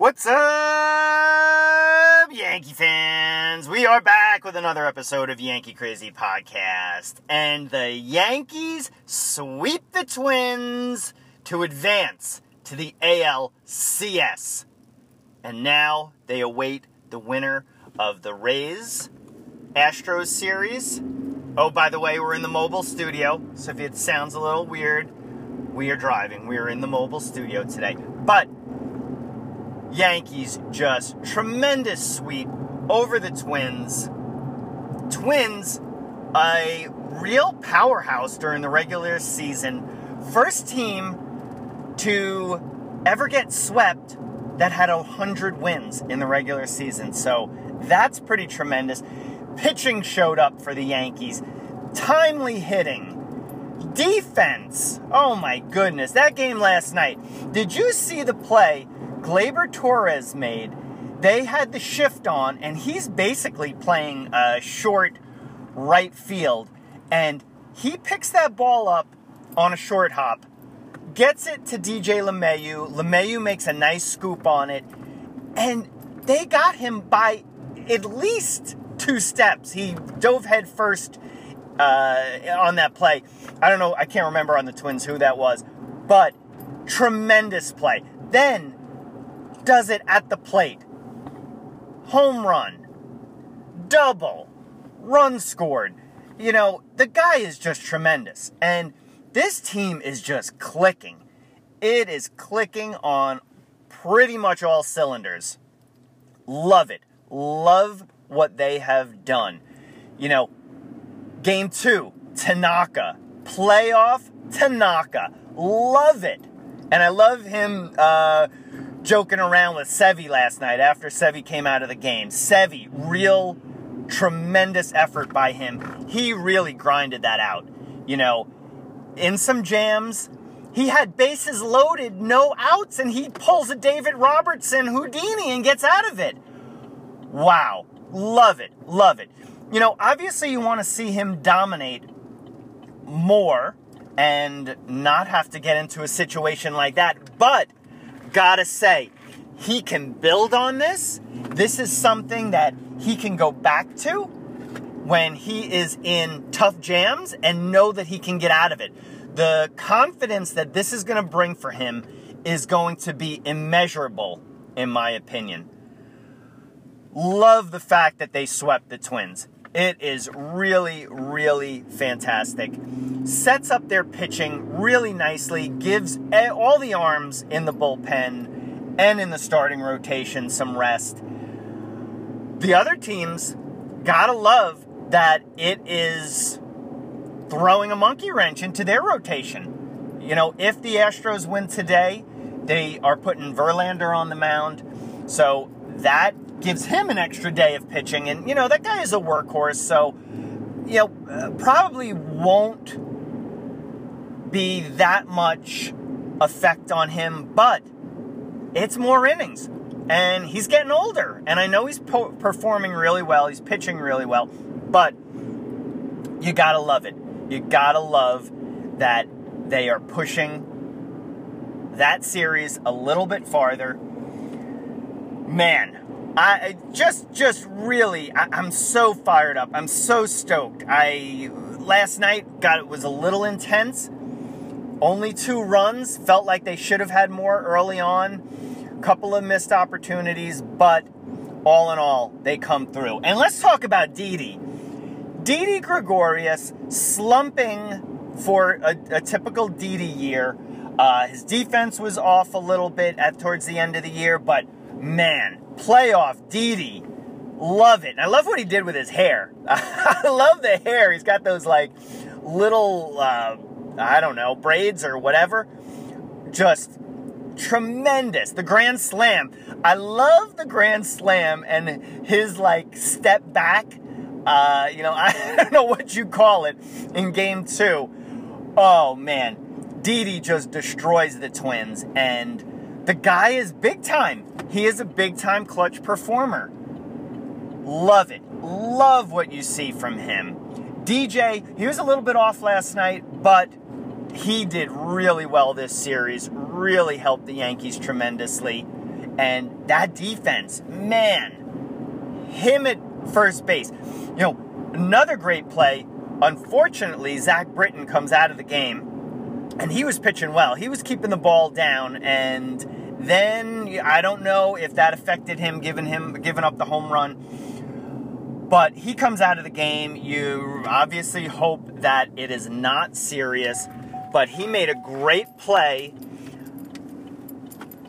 What's up, Yankee fans? We are back with another episode of Yankee Crazy Podcast. And the Yankees sweep the Twins to advance to the ALCS. And now they await the winner of the Rays Astros series. Oh, by the way, we're in the mobile studio, so if it sounds a little weird, we are driving. We are in the mobile studio today. But Yankees just tremendous sweep over the Twins. Twins, a real powerhouse during the regular season. First team to ever get swept that had 100 wins in the regular season. So that's pretty tremendous. Pitching showed up for the Yankees. Timely hitting. Defense. Oh my goodness. That game last night. Did you see the play Gleyber Torres made, they had the shift on, and he's basically playing a short right field. And he picks that ball up on a short hop, gets it to DJ LeMahieu. LeMahieu makes a nice scoop on it, and they got him by at least two steps. He dove head first uh, on that play. I don't know, I can't remember on the Twins who that was, but tremendous play. Then does it at the plate. Home run, double, run scored. You know, the guy is just tremendous. And this team is just clicking. It is clicking on pretty much all cylinders. Love it. Love what they have done. You know, game two, Tanaka. Playoff, Tanaka. Love it. And I love him uh, joking around with Sevi last night after Sevi came out of the game. Sevi, real tremendous effort by him. He really grinded that out. You know, in some jams, he had bases loaded, no outs, and he pulls a David Robertson Houdini and gets out of it. Wow. Love it. Love it. You know, obviously, you want to see him dominate more and not have to get into a situation like that. But gotta say, he can build on this. This is something that he can go back to when he is in tough jams and know that he can get out of it. The confidence that this is going to bring for him is going to be immeasurable, in my opinion. Love the fact that they swept the Twins. It is really, really fantastic. Sets up their pitching really nicely, gives all the arms in the bullpen and in the starting rotation some rest. The other teams gotta love that it is throwing a monkey wrench into their rotation. You know, if the Astros win today, they are putting Verlander on the mound. So that gives him an extra day of pitching. And, you know, that guy is a workhorse, so, you know, uh, probably won't be that much effect on him, but it's more innings. And he's getting older. And I know he's po- performing really well, he's pitching really well, but you gotta love it. You gotta love that they are pushing that series a little bit farther. Man, I just just really I, am so fired up. I'm so stoked. I last night got it was a little intense. Only two runs. Felt like they should have had more early on. Couple of missed opportunities, but all in all, they come through. And let's talk about Didi. Didi Gregorius slumping for a, a typical Didi year. Uh, his defense was off a little bit at towards the end of the year, but man, playoff Didi. Love it. I love what he did with his hair. I love the hair. He's got those like little, uh, I don't know, braids or whatever. Just tremendous. The Grand Slam. I love the Grand Slam and his like step back. Uh, you know, I don't know what you call it in game two. Oh man, Didi just destroys the Twins, and the guy is big time. He is a big time clutch performer. Love it. Love what you see from him. DJ, he was a little bit off last night, but he did really well this series. Really helped the Yankees tremendously. And that defense, man, him at first base. You know, another great play. Unfortunately, Zach Britton comes out of the game, and he was pitching well. He was keeping the ball down, and then I don't know if that affected him, giving him giving up the home run. But he comes out of the game. You obviously hope that it is not serious, but he made a great play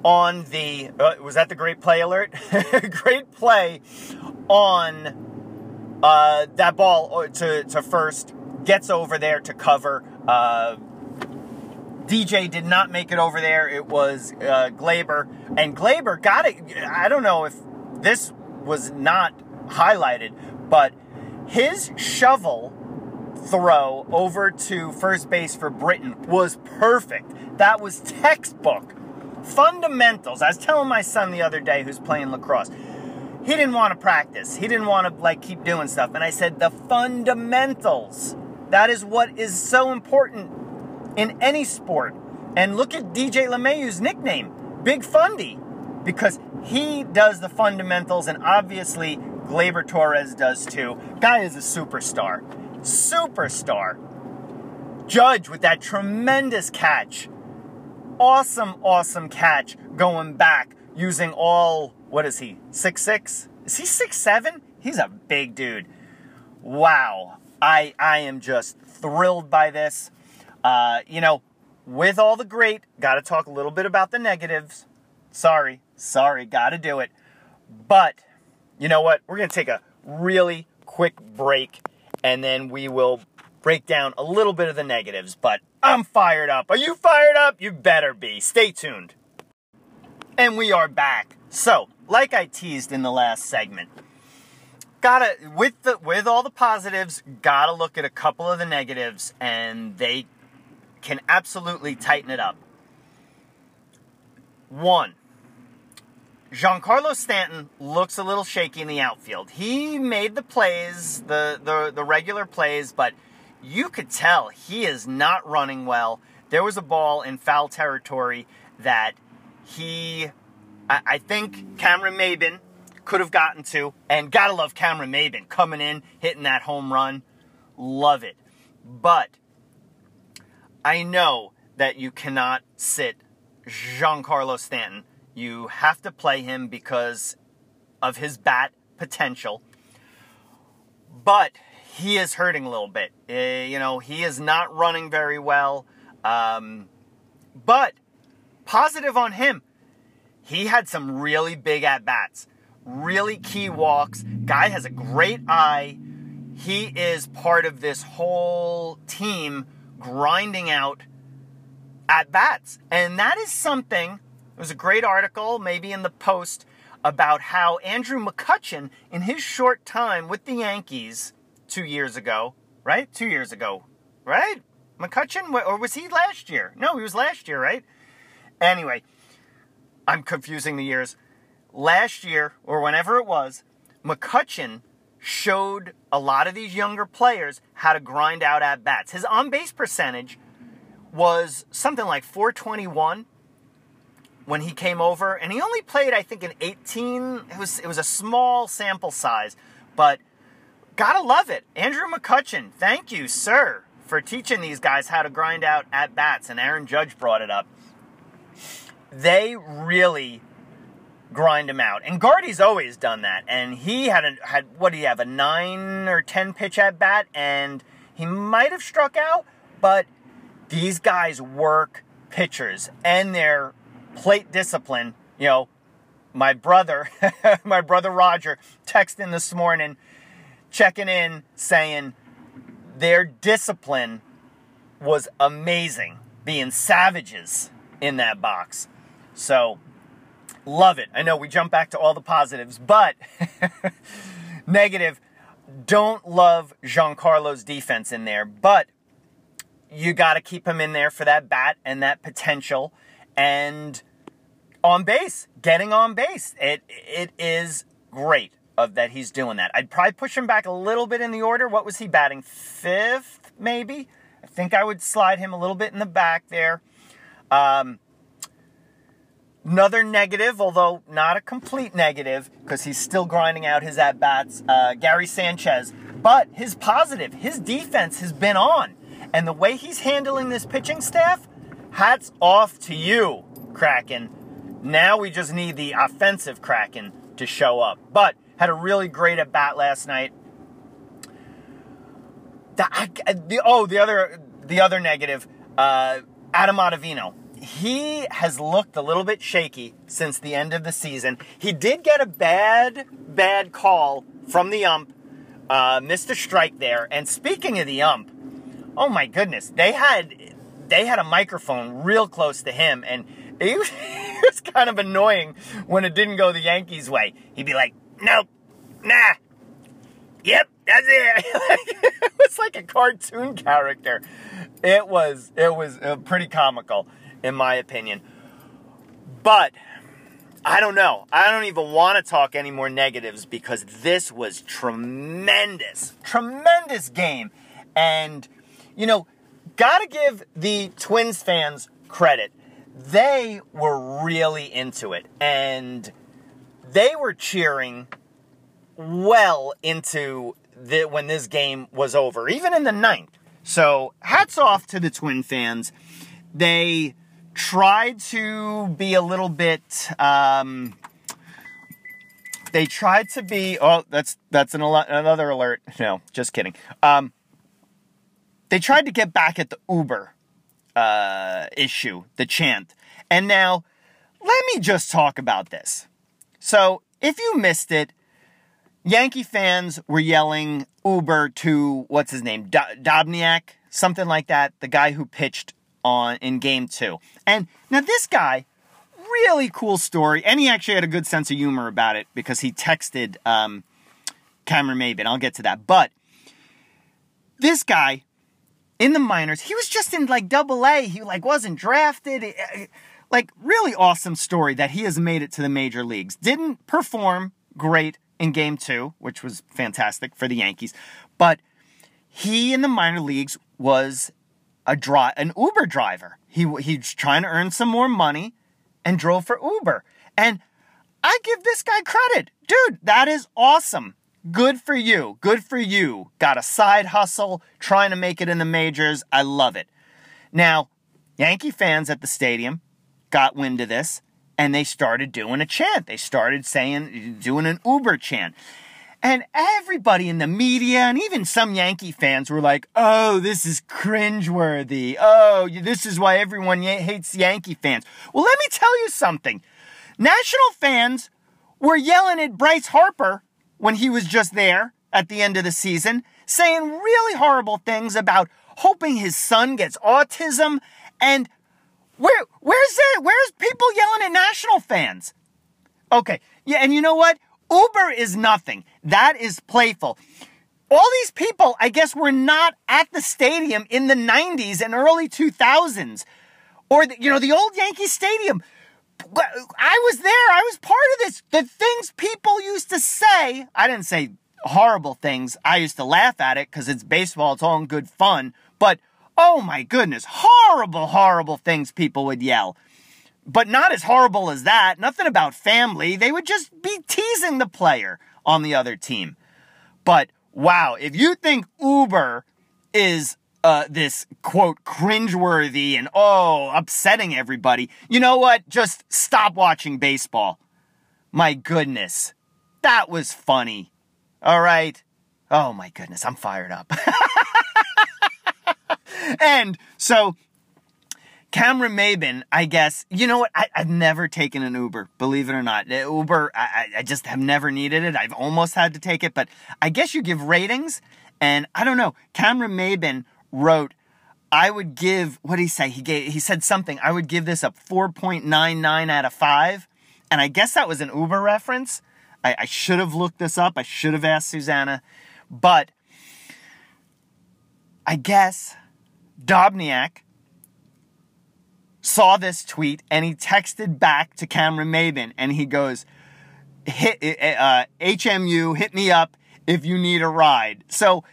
on the uh, was that the great play alert? great play on uh, that ball uh, to to first gets over there to cover. Uh, DJ did not make it over there. It was uh, Gleyber, and Gleyber got it. I don't know if this was not highlighted, but his shovel throw over to first base for Britton was perfect. That was textbook. Fundamentals. I was telling my son the other day who's playing lacrosse. He didn't want to practice. He didn't want to like keep doing stuff. And I said the fundamentals. That is what is so important in any sport. And look at DJ LeMahieu's nickname, Big Fundy, because he does the fundamentals, and obviously Gleyber Torres does too. Guy is a superstar. Superstar. Judge with that tremendous catch. Awesome, awesome catch going back using all, what is he, six six? Is he six seven? He's a big dude. Wow. I, I am just thrilled by this. Uh, you know, with all the great, got to talk a little bit about the negatives. Sorry, sorry, got to do it. But you know what? We're going to take a really quick break and then we will break down a little bit of the negatives. But I'm fired up. Are you fired up? You better be. Stay tuned. And we are back. So, like I teased in the last segment, gotta with the with all the positives, gotta look at a couple of the negatives, and they can absolutely tighten it up. One, Giancarlo Stanton looks a little shaky in the outfield. He made the plays, the, the, the regular plays, but you could tell he is not running well. There was a ball in foul territory that he, I, I think Cameron Maybin could have gotten to, and gotta love Cameron Maybin coming in, hitting that home run. Love it. But I know that you cannot sit Giancarlo Stanton. You have to play him because of his bat potential. But he is hurting a little bit. Uh, you know, he is not running very well. Um, but positive on him. He had some really big at bats, really key walks. Guy has a great eye. He is part of this whole team grinding out at bats. And that is something, it was a great article, maybe in the Post, about how Andrew McCutchen, in his short time with the Yankees two years ago, right? Two years ago, right? McCutchen, or was he last year? No, he was last year, right? Anyway, I'm confusing the years. Last year, or whenever it was, McCutchen showed a lot of these younger players how to grind out at bats. His on base percentage was something like 421 when he came over, and he only played, I think, in 18. It was it was a small sample size, but gotta love it. Andrew McCutchen, thank you, sir, for teaching these guys how to grind out at bats. And Aaron Judge brought it up. They really grind him out. And Gardy's always done that. And he had a, had what do you have a nine or ten pitch at bat, and he might have struck out, but these guys work pitchers and their plate discipline. You know, my brother, my brother Roger, texting this morning, checking in, saying their discipline was amazing, being savages in that box. So Love it. I know we jump back to all the positives, but negative. Don't love Giancarlo's defense in there, but you got to keep him in there for that bat and that potential and on base, getting on base. It it is great of that he's doing that. I'd probably push him back a little bit in the order. What was he batting? Fifth, maybe. I think I would slide him a little bit in the back there. Um, Another negative, although not a complete negative, because he's still grinding out his at bats, uh, Gary Sanchez. But his positive, his defense has been on. And the way he's handling this pitching staff, hats off to you, Kraken. Now we just need the offensive Kraken to show up. But had a really great at bat last night. The, the, oh, the other the other negative, uh, Adam Ottavino. He has looked a little bit shaky since the end of the season. He did get a bad, bad call from the ump, uh, missed a strike there. And speaking of the ump, oh my goodness, they had they had a microphone real close to him, and it was, kind of annoying when it didn't go the Yankees' way. He'd be like, "Nope, nah, yep, that's it." it was like a cartoon character. It was it was uh, pretty comical, in my opinion. But I don't know. I don't even want to talk any more negatives because this was tremendous, tremendous game, and you know, gotta give the Twins fans credit. They were really into it, and they were cheering well into the, when this game was over, even in the ninth. So, hats off to the Twin fans. They tried to be a little bit. Um, they tried to be. Oh, that's that's an, another alert. No, just kidding. Um, they tried to get back at the Uber uh, issue, the chant. And now, let me just talk about this. So, if you missed it, Yankee fans were yelling Uber to what's his name, Do- Dobniak, something like that, the guy who pitched on in game two. And now this guy, really cool story, and he actually had a good sense of humor about it because he texted um, Cameron Maybin. I'll get to that, but this guy in the minors. He was just in like double A. He like wasn't drafted. Eh, like really awesome story that he has made it to the major leagues. Didn't perform great in game 2, which was fantastic for the Yankees, but he in the minor leagues was a dri- an Uber driver. He he's trying to earn some more money and drove for Uber. And I give this guy credit. Dude, that is awesome. Good for you. Good for you. Got a side hustle, trying to make it in the majors. I love it. Now, Yankee fans at the stadium got wind of this and they started doing a chant. They started saying, doing an Uber chant. And everybody in the media and even some Yankee fans were like, oh, this is cringeworthy. Oh, this is why everyone hates Yankee fans. Well, let me tell you something. National fans were yelling at Bryce Harper when he was just there at the end of the season, saying really horrible things about hoping his son gets autism and where where's it? Where's people yelling at national fans? Okay. Yeah, and you know what? Uber is nothing. That is playful. All these people, I guess, were not at the stadium in the 90s and early 2000s. Or, the, you know, the old Yankee Stadium I was there. I was part of this. The things people used to say, I didn't say horrible things. I used to laugh at it because it's baseball. It's all in good fun. But oh my goodness, horrible, horrible things people would yell. But not as horrible as that. Nothing about family. They would just be teasing the player on the other team. But wow, if you think Uber is uh, this quote cringeworthy and oh upsetting everybody. You know what? Just stop watching baseball. My goodness, that was funny. All right. Oh my goodness, I'm fired up. and so Cameron Maybin, I guess, you know what? I, have never taken an Uber, believe it or not. Uber, I, I just have never needed it. I've almost had to take it, but I guess you give ratings. And I don't know, Cameron Maybin wrote, I would give, what did he say? He gave, he said something. I would give this a 4.99 out of 5. And I guess that was an Uber reference. I, I should have looked this up. I should have asked Susanna. But I guess Dobniak saw this tweet and he texted back to Cameron Maybin and he goes, hit, uh, HMU, hit me up if you need a ride. So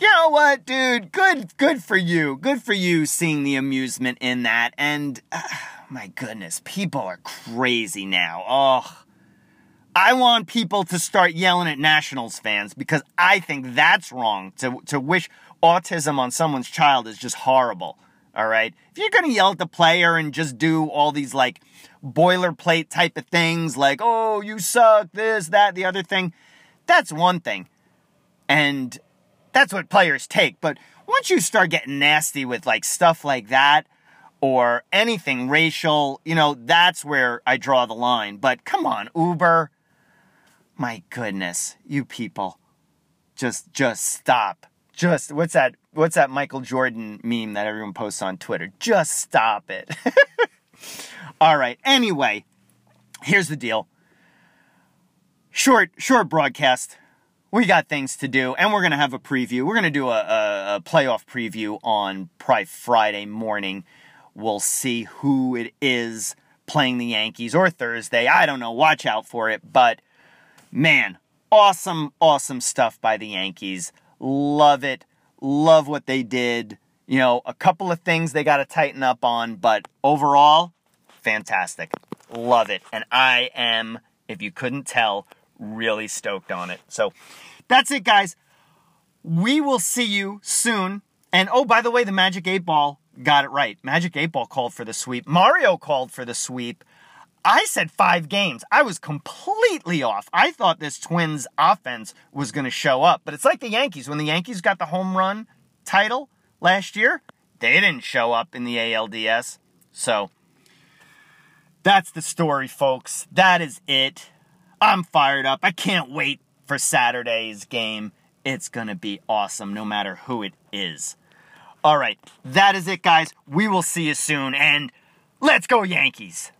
you know what, dude? Good, good for you. Good for you seeing the amusement in that. And uh, my goodness, people are crazy now. Oh, I want people to start yelling at Nationals fans because I think that's wrong. To, to wish autism on someone's child is just horrible. All right. If you're going to yell at the player and just do all these like boilerplate type of things like, oh, you suck, this, that, the other thing, that's one thing. And that's what players take. But once you start getting nasty with like stuff like that or anything racial, you know, that's where I draw the line. But come on, Uber. My goodness, you people. Just just stop. Just what's that what's that Michael Jordan meme that everyone posts on Twitter? Just stop it. All right. Anyway, here's the deal. Short short broadcast we got things to do, and we're to have a preview. We're to do a, a, a, playoff preview on probably Friday morning. We'll see who it is playing the Yankees or Thursday. I don't know. Watch out for it. But man, awesome, awesome stuff by the Yankees. Love it. Love what they did. You know, a couple of things they got to tighten up on, but overall, fantastic. Love it. And I am, if you couldn't tell, really stoked on it. So that's it, guys. We will see you soon. And oh, by the way, the Magic 8 Ball got it right. Magic 8 Ball called for the sweep. Mario called for the sweep. I said five games. I was completely off. I thought this Twins offense was going to show up. But it's like the Yankees. When the Yankees got the home run title last year, they didn't show up in the ALDS. So that's the story, folks. That is it. I'm fired up. I can't wait for Saturday's game. It's going to be awesome no matter who it is. All right, that is it, guys. We will see you soon, and let's go, Yankees.